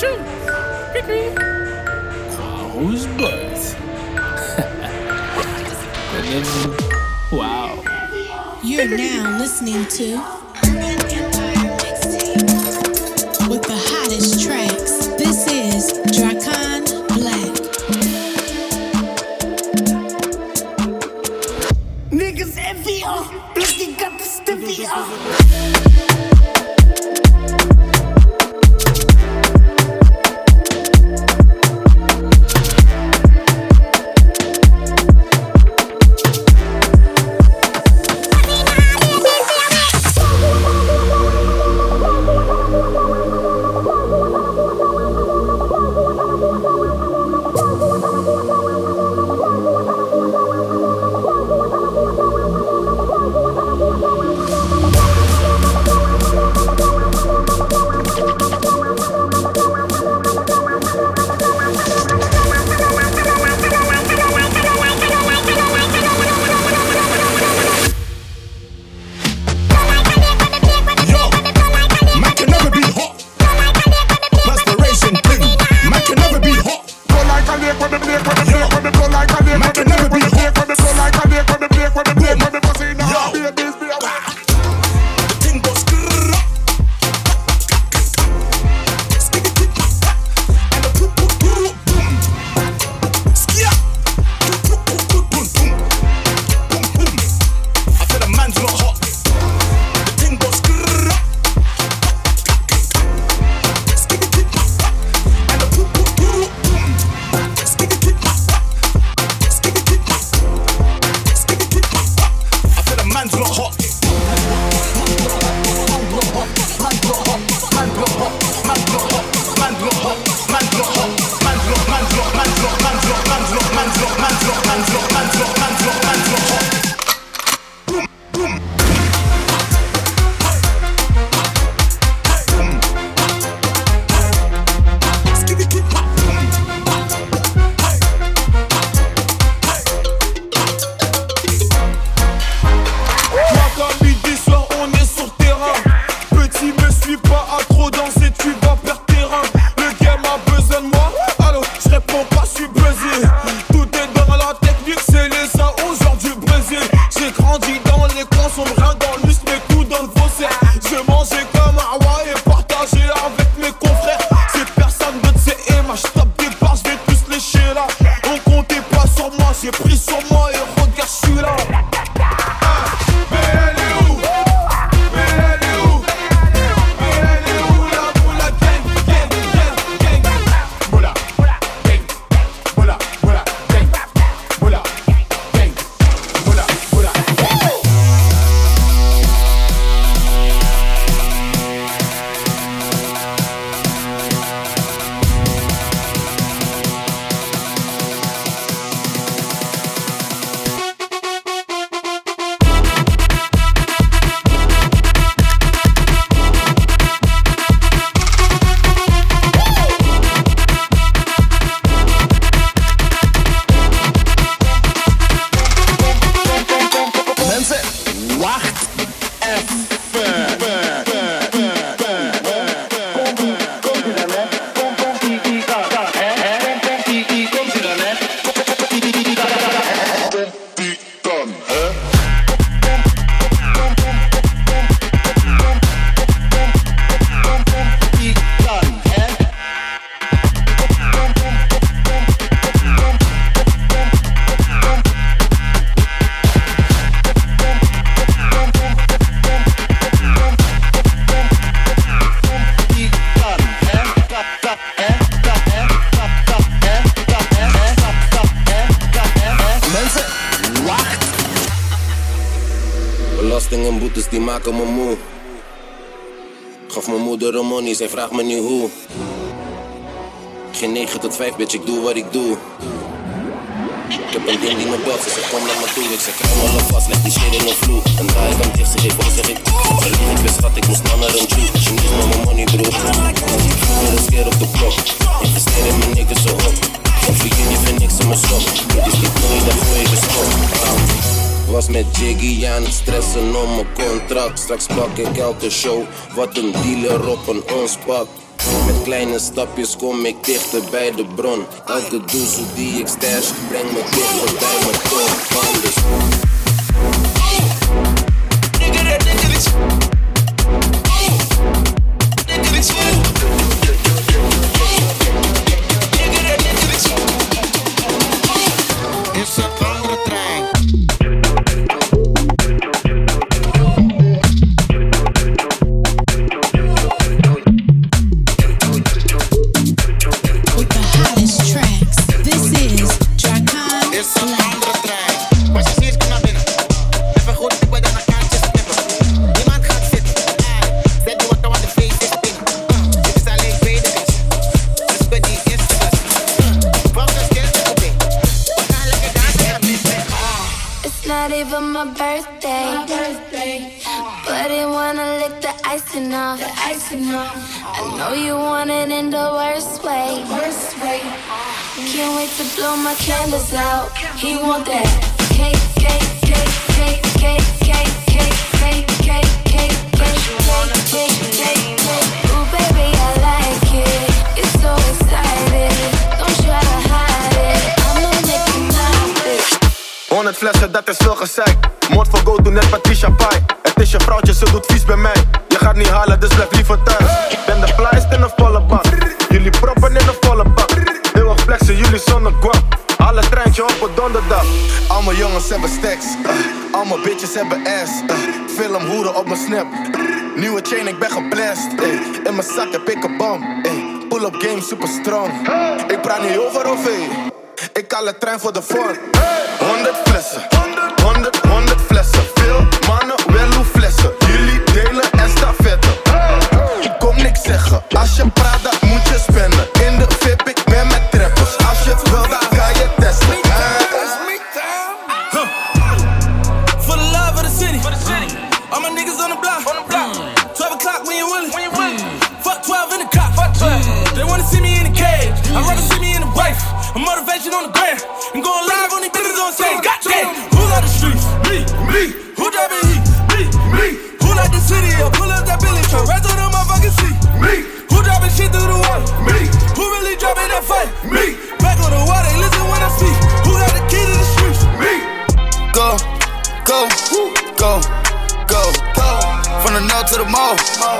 Achoo! Cree Close both. wow. You're now listening to maken me moe. Gaf mijn moeder een money, zij vraagt me nu hoe. Geen 9 tot 5, bitch, ik doe wat ik doe. Ik heb een ding die me belt, ze zegt kom naar me toe Ik zeg kruim me al vast, leg die shit in een vloer En draai ik dan dicht, ze geeft op, zeg ik Alleen ik wist schat, ik moest naar een Jew Je niet me mijn money bro. broer Weer eens keer op de klok Investeer in mijn niggas zo hot En voor jullie vind ik ze me schok Dus die knoei, daar gooi ik een schok was met Jiggy aan het stressen om mijn contract. Straks pak ik elke show wat een dealer op een ons pak. Met kleine stapjes kom ik dichter bij de bron. Elke doezel die ik stash breng me dichter bij mijn top. Blow my candles out. He want that cake, cake, cake, cake, cake, cake, cake, cake, cake, cake, cake, cake, cake, cake. Ooh, baby, I like it. It's so excited. Don't try to hide it. I'ma make you mine, bitch. 100 flessen, dat is veel gezeik. Moord voor go, doe net Patricia Pai. Het is je vrouwtje, ze doet vies bij mij. Je gaat niet halen, dus blijf liever thuis. Ben de flyest in een volle bak. Jullie proppen in een volle bak. Heel erg flexen, jullie zonder guap. Treintje op een donderdag. Allemaal jongens hebben stacks. Allemaal bitches hebben ass. Uh, film hoeren op mijn snap. Nieuwe chain, ik ben geblest. Ey. In mijn zak heb ik een bom. Pull-up game super strong. Ik praat niet over OV. Ik haal de trein voor de vorm. 100 flessen. 100, 100 flessen. Veel mannen, wel hoe flessen. Jullie delen en stafetten. Ik kom niks zeggen. Als je praat, dan moet je spenden. In de VIP, more.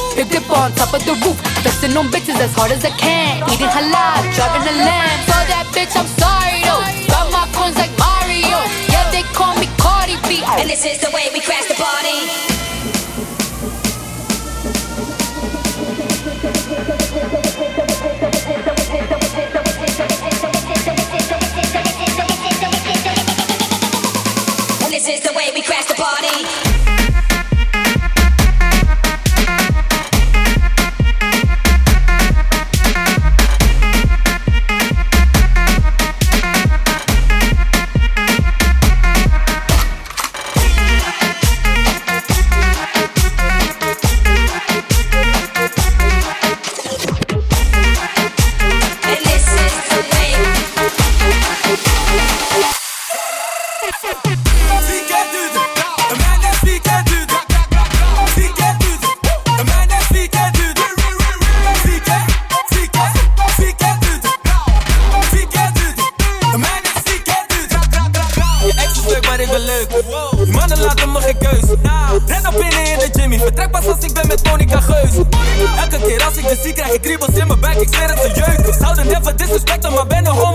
On top of the roof, flexing on bitches as hard as I can. Eating halal, driving a lamb. So that bitch, I'm sorry though. Got my coins like Mario. Yeah, they call me Cardi B. And this is the way we crash the party. Ik kriebels in mijn buik, ik zweer het ze jeuken Zouden never disrespect, maar ben een homie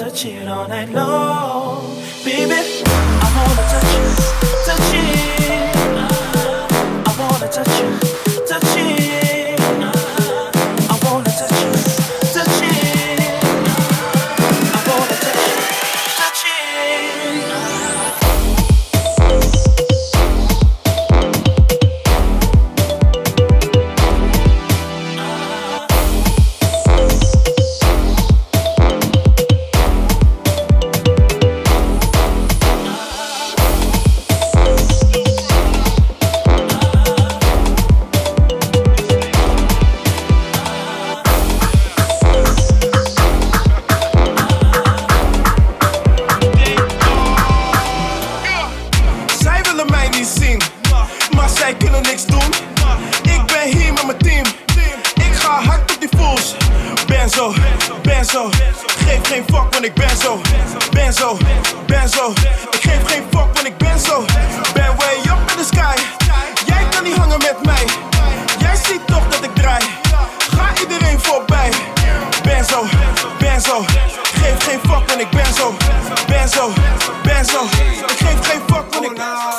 touch it all night long, ben zo. Ik geef geen fuck, want ik ben zo. Ben way up in the sky. Jij kan niet hangen met mij. Jij ziet toch dat ik draai. Ga iedereen voorbij. Ben zo, ben zo. Geef geen fuck, want ik ben zo. Ben zo, ben zo. Ik geef geen fuck, want ik ben zo.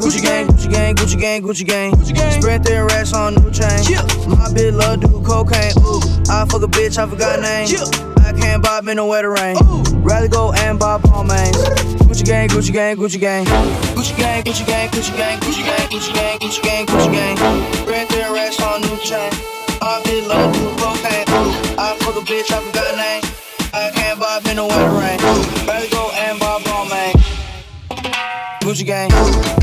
Gucci gang, Gucci gang, Gucci gang, Gucci gang. Gucci gang. Spread their racks on new chain. Yeah. My bitch love do cocaine. Ooh, I fuck a bitch, I forgot name. Yeah. I can't bob in the wetter rain. Ooh. Rather go and buy Balmains. Gucci gang, Gucci gang, Gucci gang. Gucci gang, Gucci gang, Gucci gang, Gucci gang, Gucci gang, Gucci gang, Gucci gang. Spread their racks on new chain. My bitch love do cocaine. I fuck a bitch, I forgot name. I can't bob in the wetter rain. Rather go and buy Balmains. Gucci gang.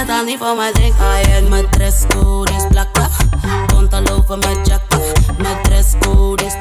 my dan niet voor mijn ding. Ah, en mijn dresscode is allow for my mijn My Mijn dresscode is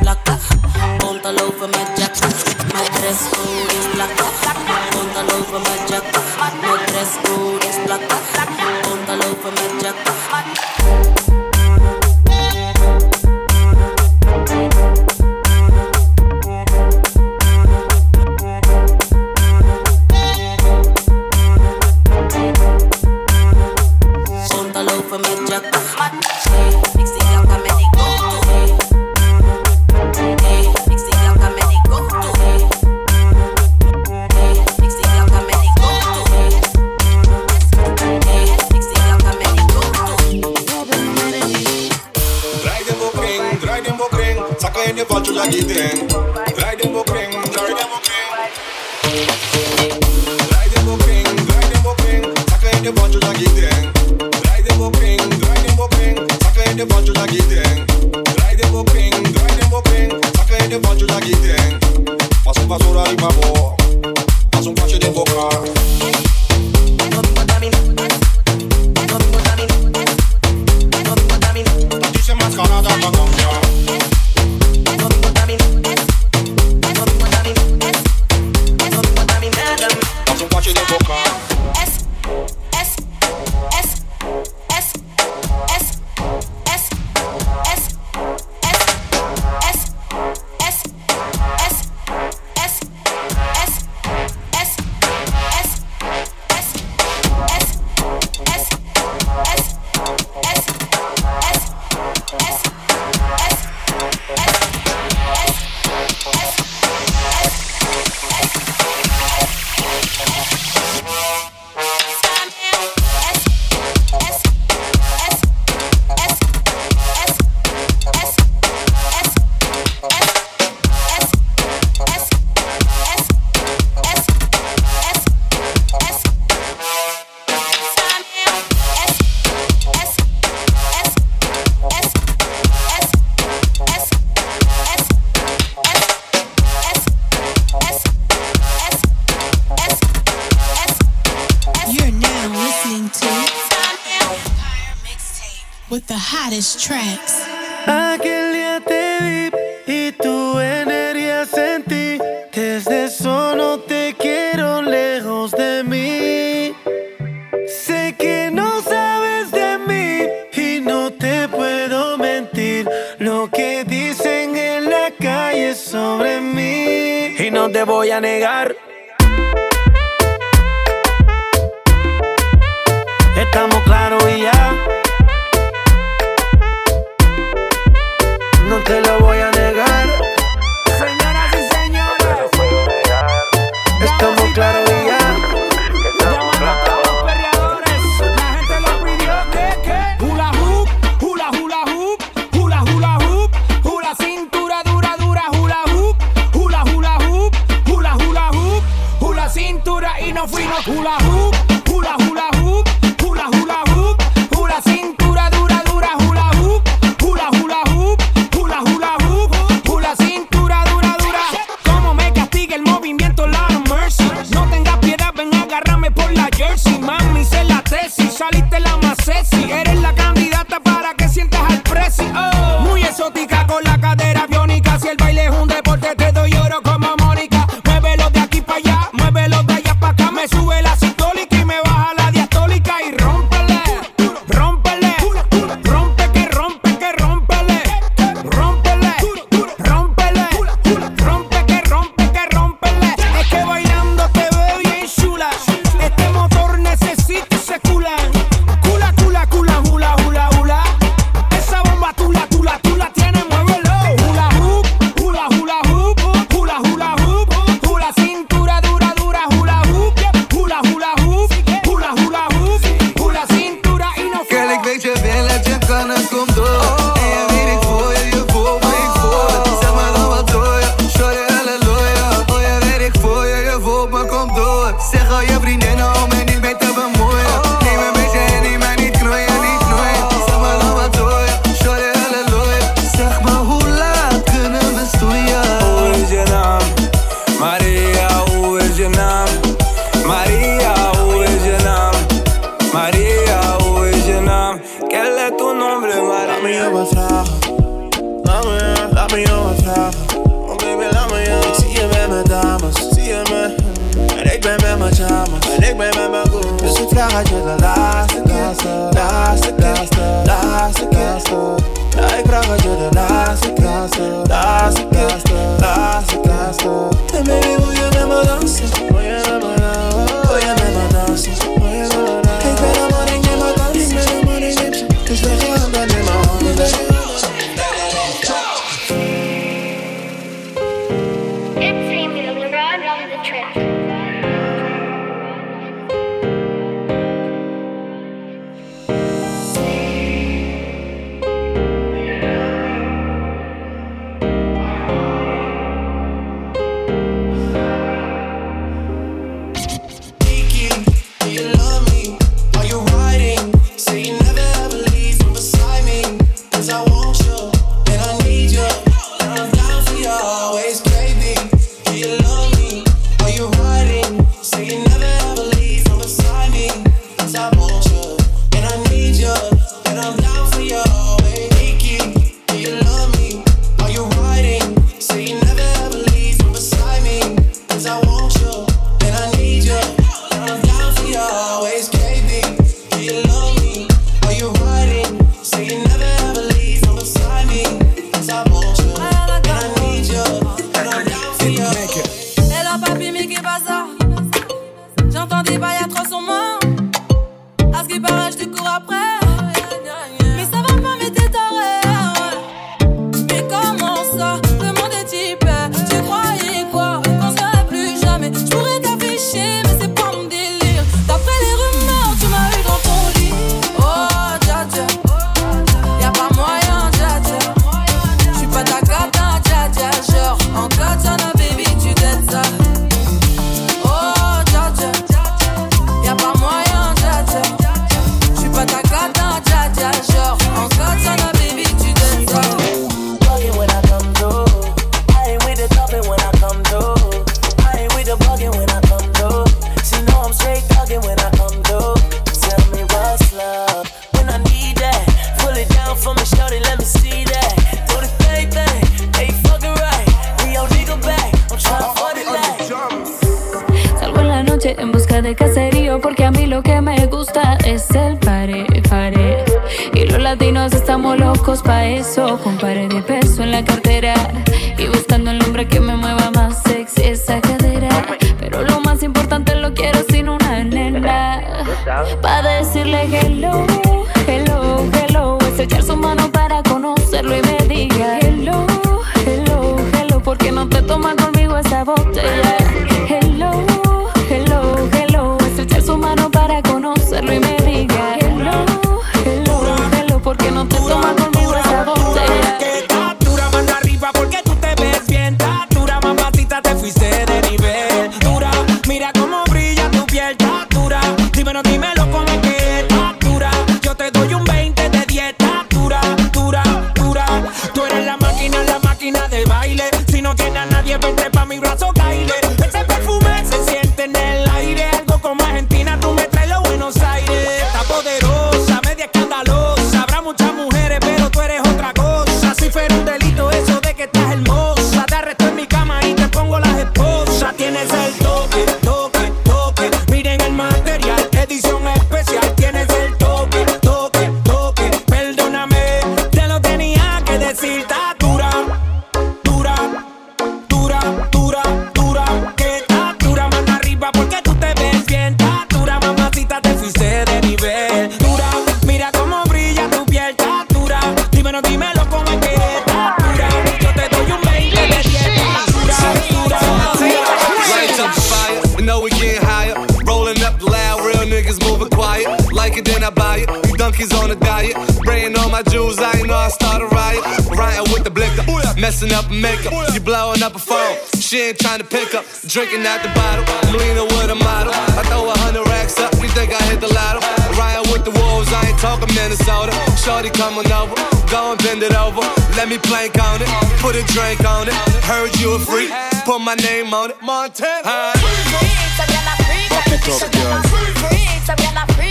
up, girl.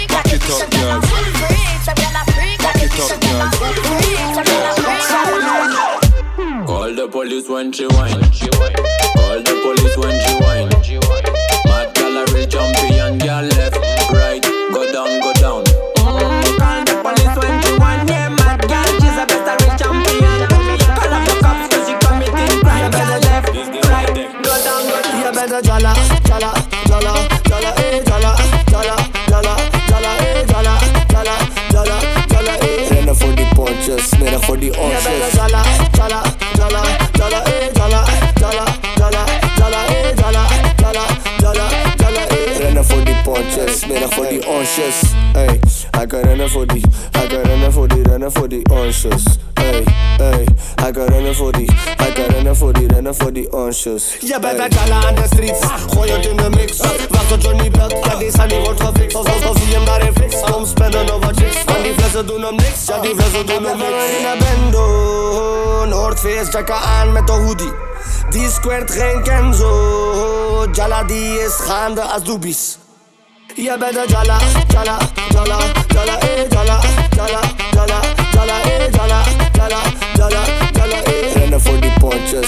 Back it up, girl. Back it up, girl. Call the police when she whine. Call the police when she whine. Mad gal a real champion, gal left. shoes. Je bent een Jala aan de streets, ah. gooi het in de mix. Wacht tot Johnny belt, ja die Sally wordt gefixt. Als als zie je hem daar in fix, ah. kom spenden over chicks. Ah. Want die flessen doen hem niks, ja die flessen doen hem niks. In een bendo, Noordfeest, jacka aan met de hoodie. Die squirt geen kenzo, Jala die is gaande als doobies. Je bent een Jala, Jala, Jala, Jala, eh Jala, Jala.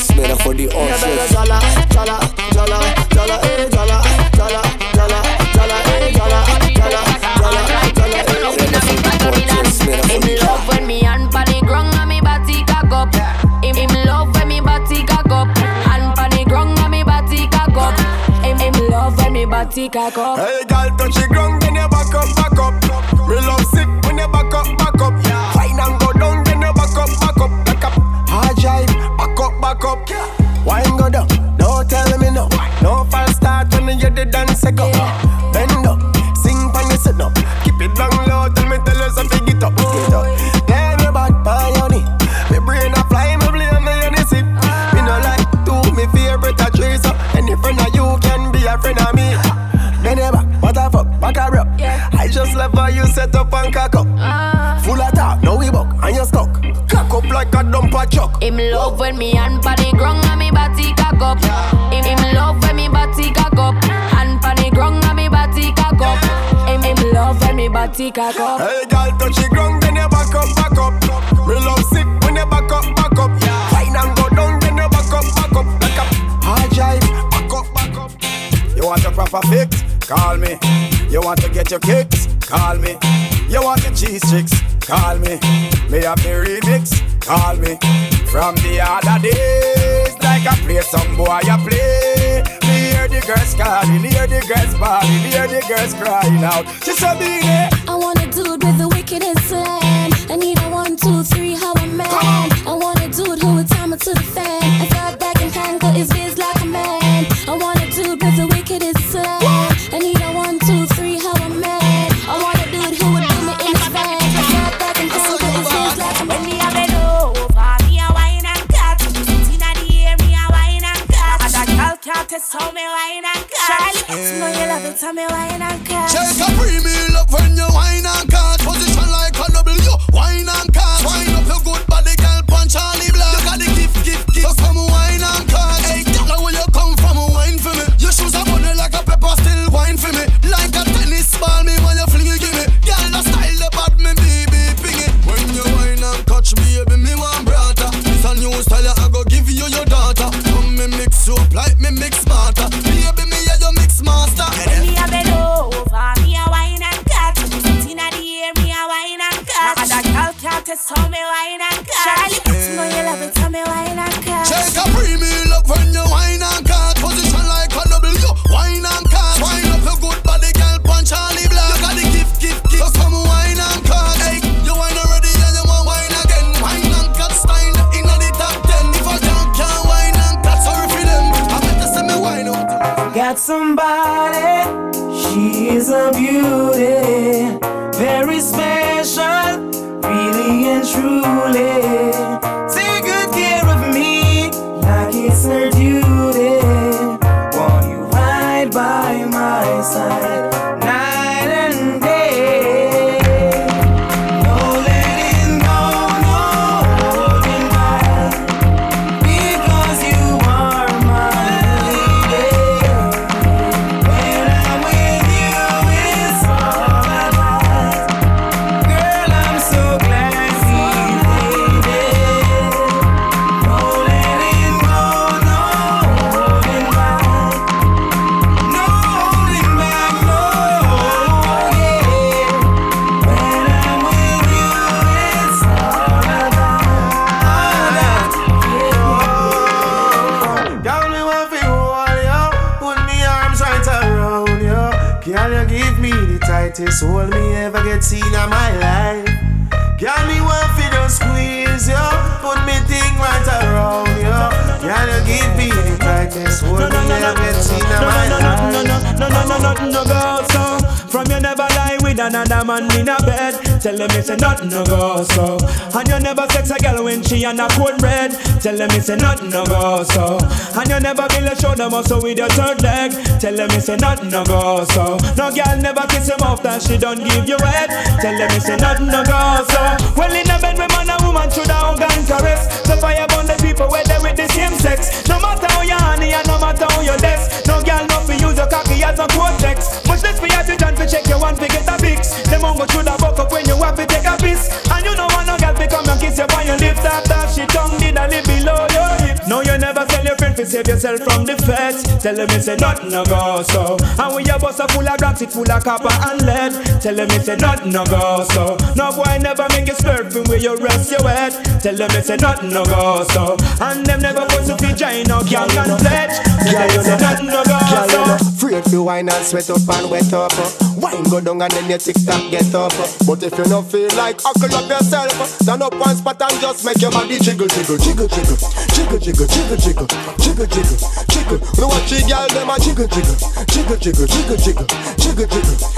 It's better for the horse. Yeah, jala, jala, jala, jala, eh, jala, jala, jala, jala, eh, jala, jala, jala, jala, eh. It's better up. Him, the ground and Hey, girl, touch the ground. take up. Bend up, sing pan you sit up. Keep it down low till me tell you something get up. Get up. Tell me about Pione. Me brain a fly, me blame me Hennessy. Me no like to. me favorite a trace. Any friend of you can be a friend of me. Bend it back, what the fuck, back a up. I just love how you set up and cock up. Ah. Full of talk, no we buck, and you stuck. Cock up like a dump a truck. Him love when me and body grung body cock up. Hey, girl, touch the ground, then you back up, back up. Me love sick when you back up, back up. Fine and go down, then you back up, back up. Like a hard drive, back up, back up. You want a proper fix? Call me. You want to get your kicks? Call me. You want the cheese chicks? Call me. Me have the remix? Call me. From the other days, like I play some boy, I play. The girls calling, hear the girls bawling, hear the girls crying out. She said. I want a dude with the wickedest slam. I need a one, two, three, how me wine and cut. Charlie, you know you love it, how me wine and cut. Shake a premium up when you wine and cut. Position like a W, wine and cut. Wine up your good body, girl, punch Charlie Black. You got the gift, gift, gift. So come wine and cut. Hey, you wine already and you want wine again. Wine and cut style in the top ten. If I can't, can't wine and cut, sorry for them. I better send me wine out. Got somebody, she is a beauty, truly. Another man in a bed. Tell them it's a nothing no go so. And you never sex a girl when she on a cold bread. Tell them it's a nothing no go so. And you never build a shoulder muscle with your third leg. Tell them it's a nothing no go so. No girl never kiss him off that she don't give you head. Tell them it's a nothing no go so. Well in a bed with man and woman should have hug and caress. So fire burn the people save yourself from the feds. Tell them it's a nothing no go so. And when your bus a full of rocks, it full of copper and lead. Tell them it's a nothing no go so. No boy never make you slurping where you rest your head. Tell them it's a nothing no go so. And them never put to fi join no gang and pledge. Tell them it's a nothing no go so. Afraid to wine and sweat up and wet up. Wine go down and then your tick tock get up. But if you don't feel like huckle up yourself, stand up one spot and just make your body jiggle, jiggle, jiggle, jiggle, jiggle, jiggle, jiggle, jiggle, jiggle, jiggle, jiggle. You watch the girl them a jiggle, jiggle, jiggle, jiggle, jiggle, jiggle, jiggle,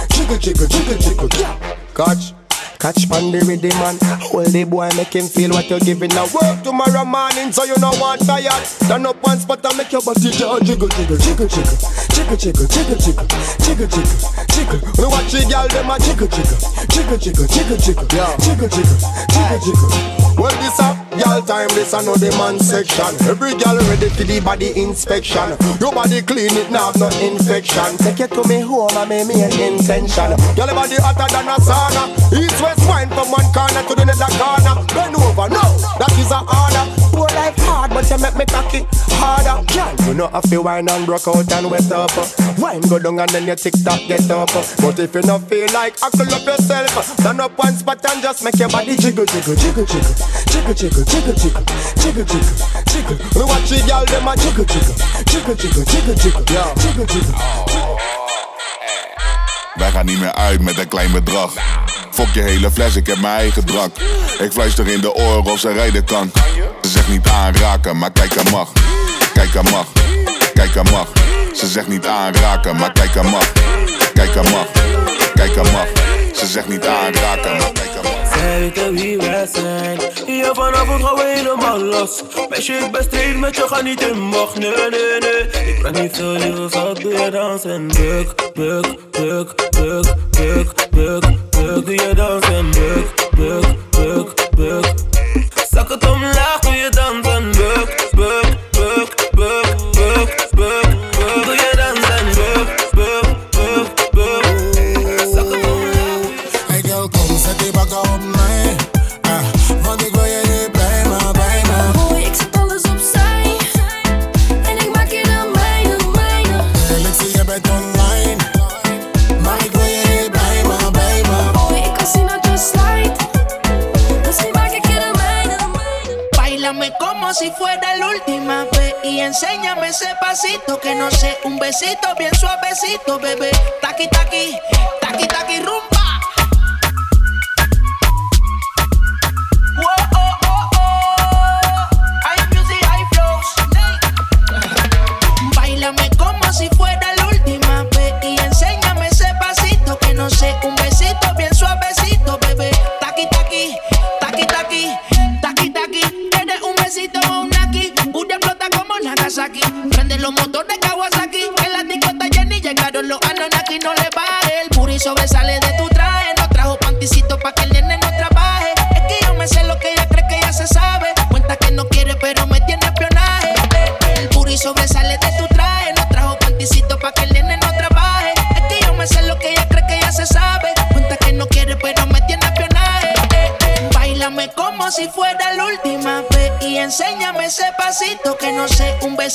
jiggle, jiggle, jiggle, jiggle, jiggle. Catch. Catch pan the rhythm man. Hold the boy, make him feel what you're giving. Now work tomorrow morning, so you know one tired. Turn up one spot and make your body jiggle, jiggle, jiggle, jiggle, jiggle, jiggle, jiggle, jiggle, jiggle, jiggle, jiggle, jiggle. We watch the girl them a jiggle, jiggle, jiggle, jiggle, jiggle, jiggle, jiggle, jiggle, jiggle, jiggle. Well, this a girl time, this a no the man section. Every girl ready for the body inspection. Your body clean, it now no infection. Take it to me home and make me an intention. Girl, your body hotter than a sauna. East west wine from one corner to the other corner. Bend over, no, that is a order. Poor life hard, but you make me cocky harder. Girl, you know I feel wine and broke out and wet up. Wine go down and then your tick tock get up. But if you not feel like huckle up yourself, stand up one spot and just make your body jiggle, jiggle, jiggle, jiggle, jiggle, jiggle, jiggle, jiggle, jiggle, jiggle, jiggle. We watch the girl them a jiggle, jiggle, jiggle, jiggle, jiggle, jiggle, jiggle, jiggle. Wij gaan niet meer uit met een klein bedrag. Fok je hele fles, ik heb mijn eigen drank. Ik fluister in de oren of ze rijden kan. Ze zegt niet aanraken, maar kijk er mag. Kijk er mag, kijk er mag. Ze zegt niet aanraken, maar kijk er mag. Kijk er mag, kijk er mag. Ze zegt niet aanraken, maar kijk er mag. Zij weten wie wij zijn. Hier vanavond gaan we helemaal los. Meisje, ik ben straight met je, ga niet in bocht. Nee, nee, nee. Ik ben niet zo lief wat doe je dansen. Buk, buk, buk, buk, buk, buk, buk. Doe je dansen. Buk, buk, buk, buk. Zak het omlaag, doe je dansen. Buk, buk, ese pasito que no sé, un besito bien suavecito, bebé. Taqui taqui, taqui taqui rumba.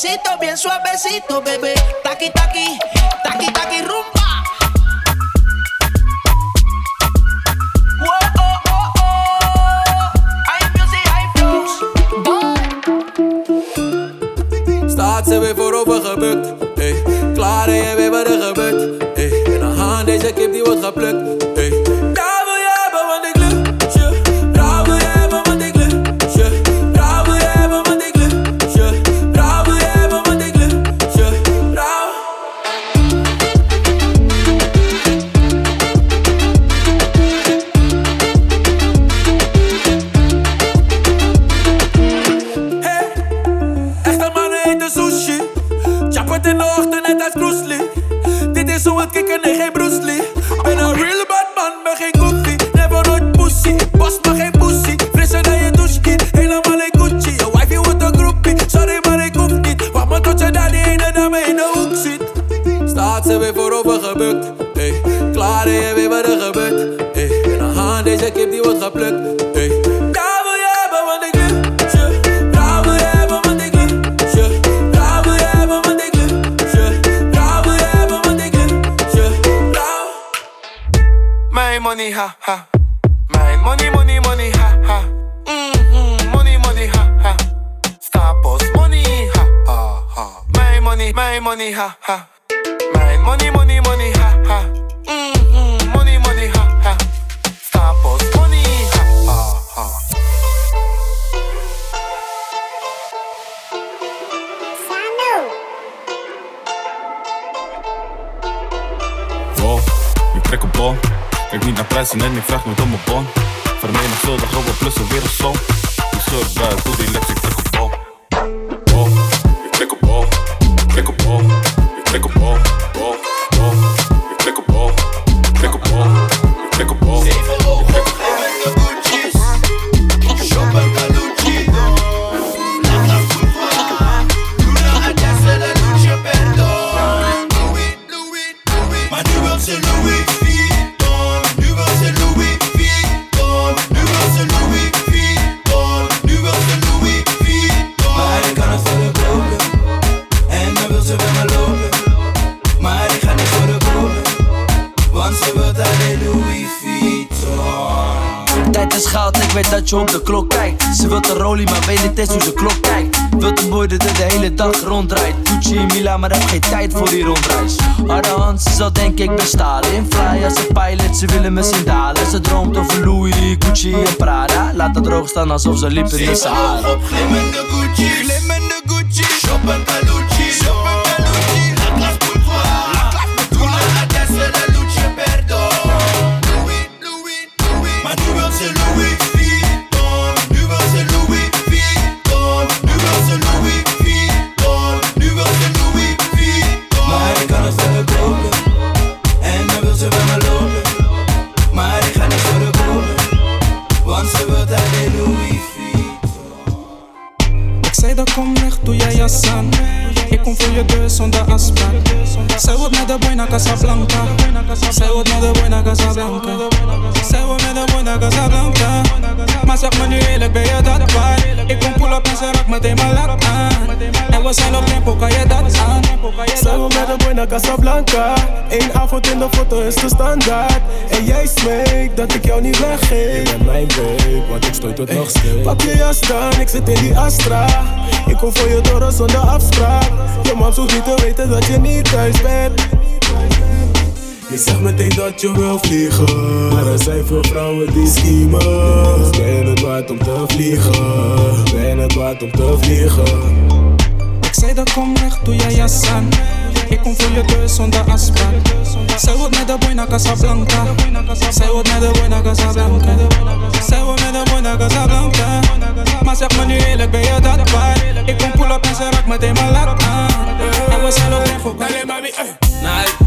Besito bien suavecito, bebé. Taqui taqui, trek dag ronddraait. Gucci Mila, maar heb geen tijd voor die rondreis. Harde ze zal denk ik bestalen. In fly als een pilot, ze willen me zien dalen. Ze droomt over Louis, Gucci en Prada. Laat het droog staan alsof ze liepen in de Sahara. op glimmende Gucci. Glimmende Gucci. Shoppen met de boy naar Casablanca Zij wordt de boy naar Casablanca Zij wordt de boy naar Casablanca Maar zeg me nu eerlijk, ben je dat waard? Ik kom pull up en ze raakt meteen mijn lak aan En we zijn op tempo, kan je dat aan? Zijn we met een boy naar Casablanca Eén avond in de foto is de standaard En jij smeekt dat ik jou niet weggeef Je bent mijn babe, want ik stoot het nog steeds Pak je jas dan, ik zit in die Astra. Ik kom voor je door zonder afspraak Je mam hoeft niet te weten dat je niet thuis bent je zegt meteen dat je wil vliegen. Maar er zijn veel vrouwen die schiemen Ben je het waard om te vliegen. Ben het waard om te vliegen. Ik zei dat kom weg, doe jij jas aan. Ik kom voor je deur zonder afspraak. Zij wordt met de boy naar Casablanca Zij wordt met de boy naar Casablanca Zij wordt met de boy naar Casablanca Maar zeg me nu eerlijk, ben je dat waard? Ik kom pull up en ze raakt meteen mijn lak aan. En we zijn op tempo, Dale mami, eh.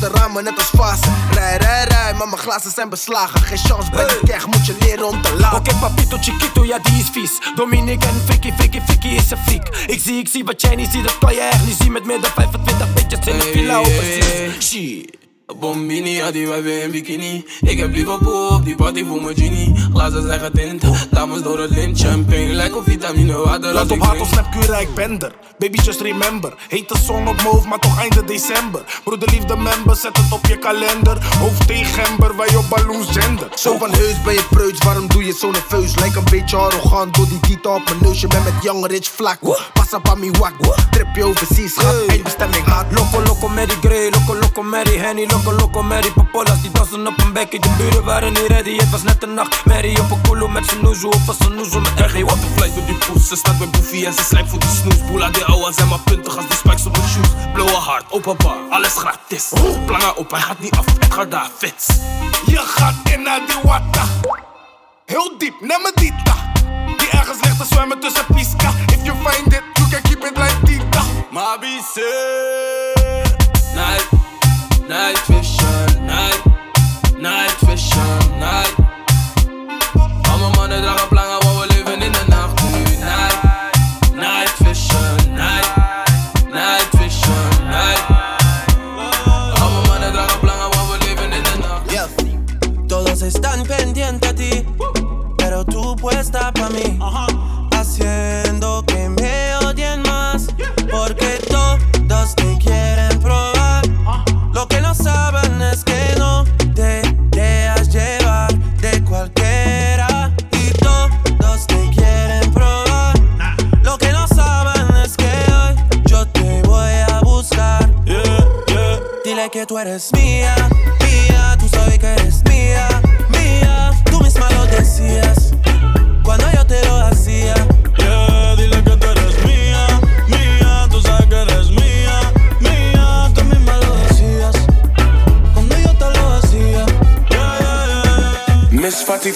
de ramen net als fase Rij, rij, rij, maar mijn glazen zijn beslagen. Geen chance bij die keg, moet je leren om te lachen. Oké, papito, chiquito, ja die is vies. Dominic en Vicky, Vicky, Vicky is een freak. Ik zie, ik zie wat jij niet ziet, dat kan je echt niet zien. Met meer dan 25 bitches in de villa overseas Shit Bombini, ja die wijven in bikini. Ik heb liever pool op die party voor mijn genie. Glazen zijn getint, dames door het lint. Champagne, lekker vitamine water Laat op hart of snap Cura, ik ben er Baby just remember. Heet de zon op mijn hoofd, maar toch einde december. Broederliefde member, zet het op je kalender. Hoofd tegen gember, wij op balloons gender Zo van heus ben je preuts, waarom doe je zo nerveus? Lijk een beetje arrogant door die gitaar op mijn neus. Je bent met young rich vlak, pas op aan mijn wak. Trip je overseas, schat, eindbestemming haat. Loco, loco, Mary Grey, loco, loco, Mary Henny. Loco, loco, Mary Popolas, die dansen op een bekje De buren waren niet ready, het was net een nacht Mary op een koelo met zijn noezel, was een noezel met Er geen waterflies door die poes, ze staat bij Boefie en ze slijmt voor die snoes. Boela de ouwe zijn maar puntig als die spikes op mijn shoes. Blauwe hart, open bar, alles gratis. Plangen op, hij gaat niet af, het gaat daar, fits Je gaat in naar die watta. Heel diep, neem me dita. Die ergens ligt te zwemmen tussen pisca. If you find it, you can keep it like dita Mabi Night, night vision, night, night vision,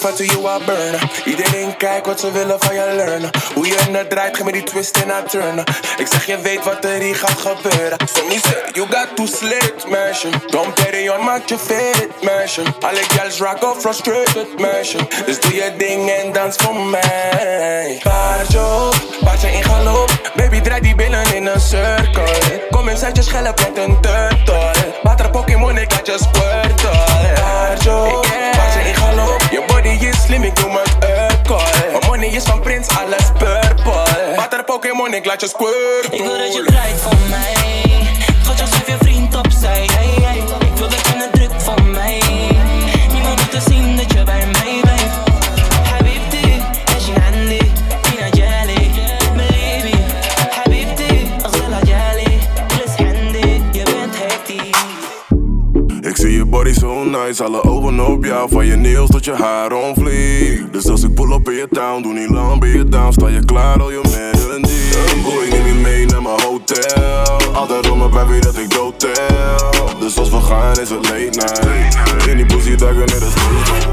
Fatty, you burner. Iedereen kijkt wat ze willen van je learnen. Hoe je het draait, geef me die twist en haar turnen. Ik zeg je weet wat er hier gaat gebeuren. So me say, you got to slit, meisje. Don't carry on, maak je fit, meisje. Alle gals raken frustrated, meisje. Dus doe je ding en dans voor mij. Paardje paardje in galop. Baby, draai die billen in een cirkel. Kom eens uit je schelp met een turtle. Water Pokémon, ik laat je squirtle. Paardje op, paardje in galop. Je body is slim, ik noem het Urkel. Mijn money is van Prins, alles purple. Water Pokémon, ik laat je squirtle. Ik wil dat je draait voor mij. Schatje, schrijf je vriend opzij. Ik wil dat je het druk voor mij. Zo nice, alle ogen op jou. Van je nails tot je haar onvliegt Dus als ik pull up in je town, doe niet lang ben je down. Sta je klaar, al je Een boy, neem je mee naar mijn hotel. Altijd om me baby dat ik doodtel Dus als we gaan is het late night. In die pussy dagen net als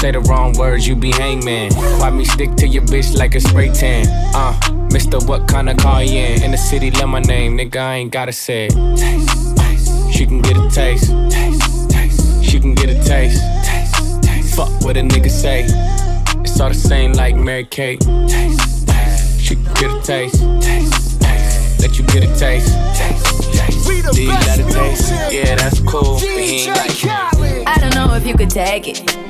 Say the wrong words, you be hangman. Why me stick to your bitch like a spray tan? Uh, Mister, what kind of car you in? In the city, love my name, nigga, I ain't gotta say it. Taste, taste. She can get a taste. Taste, taste. She can get a taste. Taste, taste. Fuck what a nigga say. It's all the same like Mary Kate. Taste, taste. She can get a taste. Taste, taste. Let you get a taste. Taste, taste. Do you got a taste? Yeah, that's cool. But he like. I don't know if you could take it.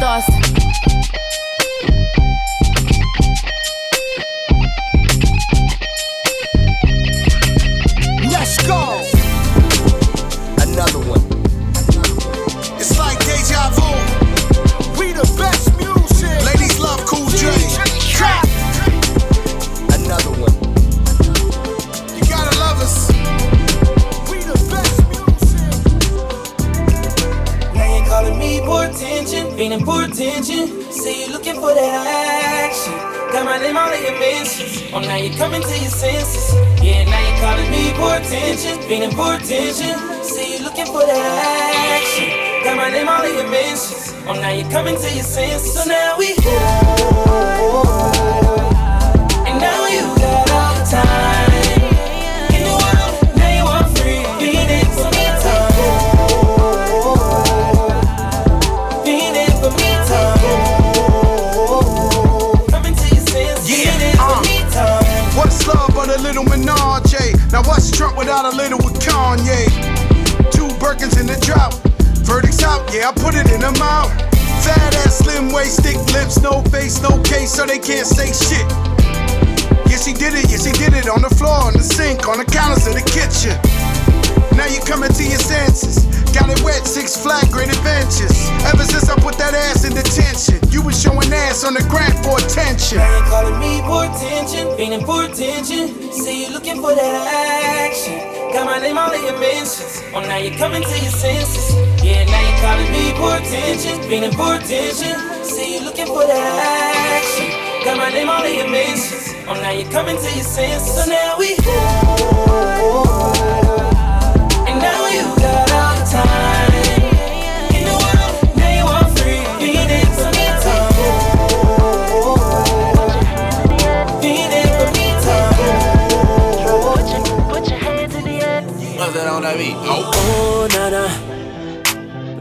get attention. Say you're looking for that action. Got my name all in your mentions. Oh, now you're coming to your senses. Yeah, now you're calling me for attention, feeling for attention. Say you're looking for that action. Got my name all in your mentions. Oh, now you're coming to your senses. So now we And Trump without a little with Kanye? Two Birkins in the drought. Verdicts out, yeah, I put it in the mouth. Fat ass, slim waist, thick lips, no face, no case, so they can't say shit. Yes, he did it, yes, he did it on the floor, on the sink, on the counters of the kitchen. Now you coming to your senses. Got it wet, six flagrant adventures. Ever since I put that ass in detention, you was showing ass on the grant for attention. Now you're calling me for attention, feeling for attention. Say you're looking for that action. Got my name all in your mentions. Oh, now you're coming to your senses. Yeah, now you're calling me for attention, feeling for attention. Say you're looking for that action. Got my name all in your mentions. Oh, now you're coming to your senses. So now we And now you got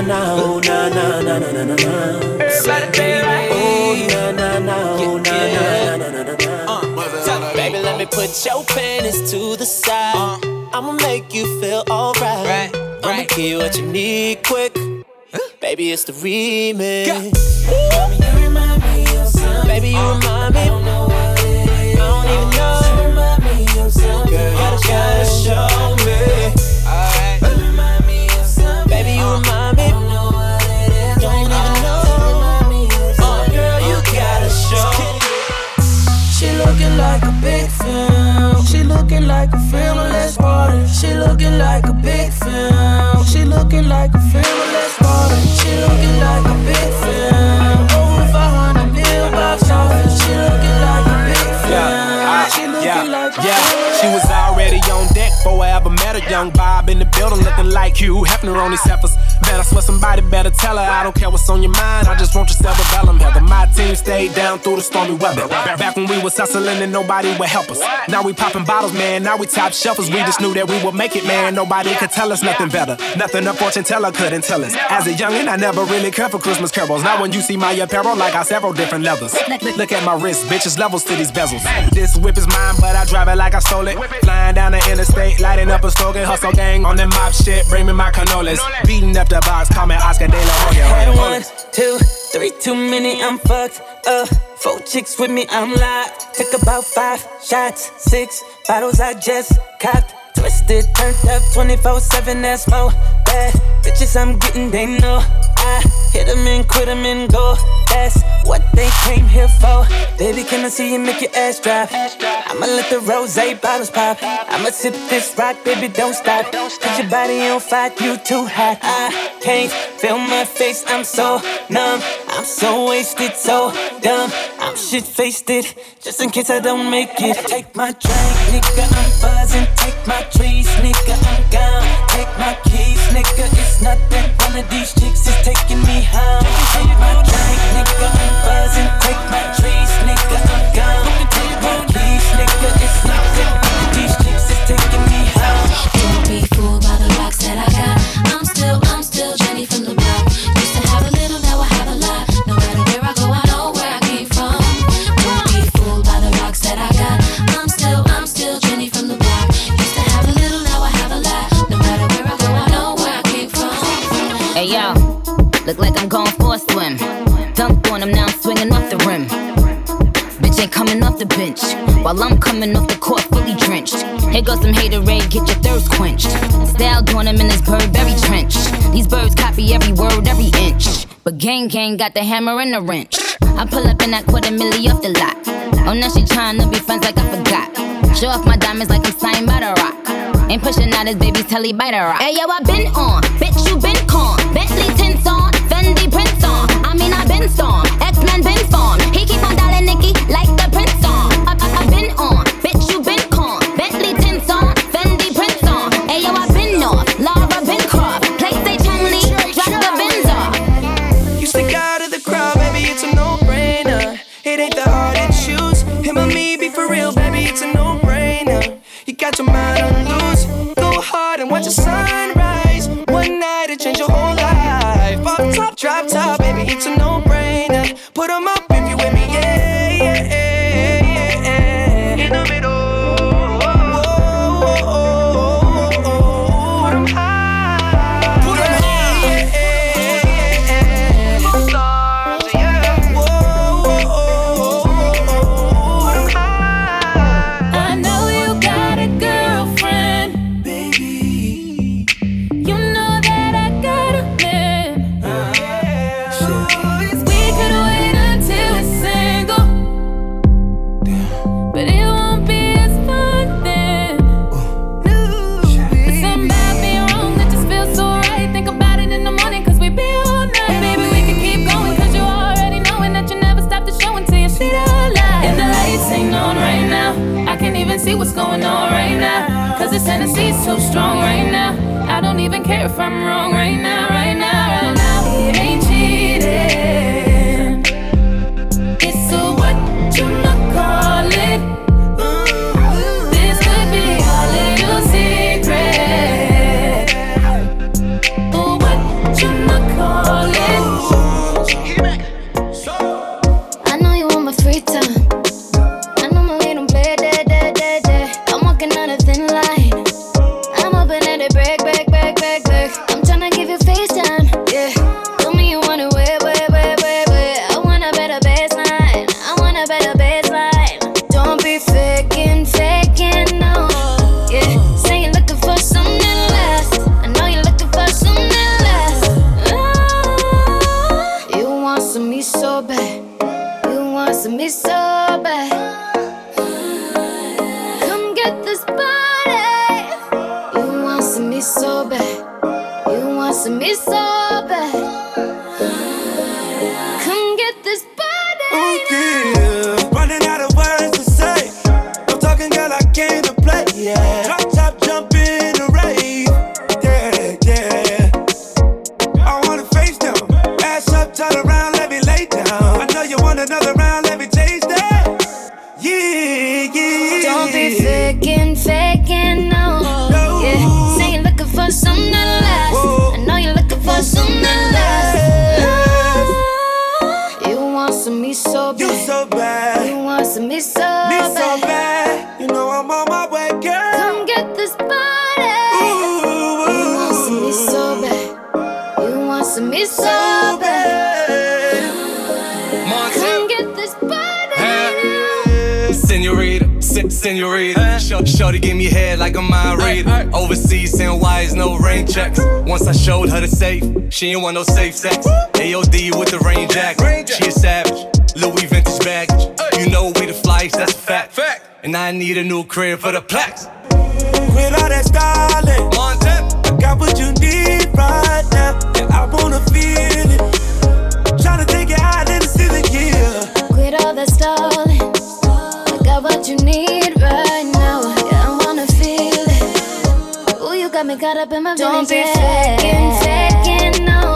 Oh, na na na. Oh, na na na na na na na. Everybody, baby. Oh, na na na. Oh, na na na na na na. Baby, let me put your panties to the side. I'ma make you feel alright. I'ma give you what you need quick. Baby, it's the remix. Baby, you remind me of something. Baby, you remind me. I don't know what it is. I don't even know. You remind me of something. Girl, you gotta, gotta show me. Looking like a film. Let's party. She looking like a big film. She looking like a film. Let's party. She looking like a big film. Over 500 mil box office. She looking like a big film. She looking yeah, like a yeah. She was already on deck before I ever her. Young Bob in the building looking like Hugh Hefner on these heifers. Man, I swear somebody better tell her. I don't care what's on your mind. I just want your cerebellum heather. My team stayed down through the stormy weather. Back when we was hustling and nobody would help us. Now we popping bottles, man. Now we top shelfers. We just knew that we would make it, man. Nobody could tell us nothing better. Nothing a fortune teller couldn't tell us. As a youngin', I never really cared for Christmas carols. Now when you see my apparel, like I several different levels. Look at my wrist, bitches levels to these bezels. This whip is mine, but I drive it like I stole it. Flying down the interstate, lighting up a slogan, hustle gang on the mob shit. Bring me my cannolis. Beating up the box, call me Oscar De La Hoya. Hey, one, two, three, too many, I'm fucked up. Four chicks with me, I'm live. Took about five shots, six bottles I just copped. Twisted, turned up 24 7, that's more bad. Bitches I'm getting, they know. I hit them and quit them and go. That's what they came here for. Baby, can I see you make your ass drop? I'ma let the rose bottles pop. I'ma sip this rock, baby, don't stop. Cause your body on fire, you too hot. I can't feel my face, I'm so numb. I'm so wasted, so dumb. I'm shit faced it, just in case I don't make it. Take my drink, nigga, I'm buzzing. Take my trees, nigga, I'm gone. Take my keys, nigga, it's nothing. One of these chicks is taking me home. Take my drink, nigga, I'm buzzing. Take my trees, nigga, I'm gone. Take my keys, nigga, it's nothing. One While I'm coming off the court fully drenched. Here goes some haterade, get your thirst quenched. Style doing him in this Burberry trench. These birds copy every word, every inch. But gang gang got the hammer and the wrench. I pull up in that quarter milli off the lot. Oh, now she tryna be friends like I forgot. Show off my diamonds like I'm signed by the Roc. Ain't pushing out his baby's telly by the rock. Hey yo, I been on, bitch you been con. Bentley tints on, Fendi prints on. I mean I been storm, X Men been form. He keep on dialing Nicki like it's a no-brainer. You got your mind on loose. Go hard and watch the sunrise. One night it changed your whole life. Pop top, drop top, baby, it's a no-brainer. Put 'em up Shorty gave me head like a mind reader. Overseas and why is no rain checks. Once I showed her the safe, she ain't want no safe sex. AOD with the rain jacket. She a savage. Louis vintage baggage. You know we the flies, that's a fact. And I need a new crib for the plaques. Quit all that styling. I got what you need right now. got up in my Don't be faking, faking, no.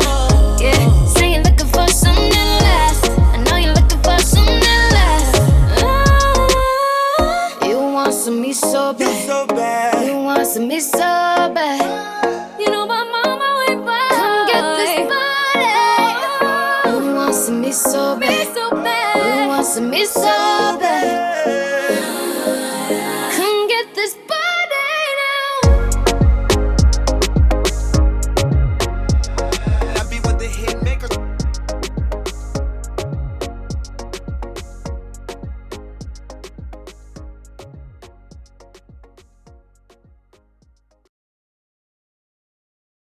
Yeah. Saying looking for something that. I know you're looking for something that lasts. Ah, oh. you want some me so bad. so bad. You want some me so bad. You know my mama way by. Come get this body. Oh. You want some me so bad. Me so bad. You want some me so bad.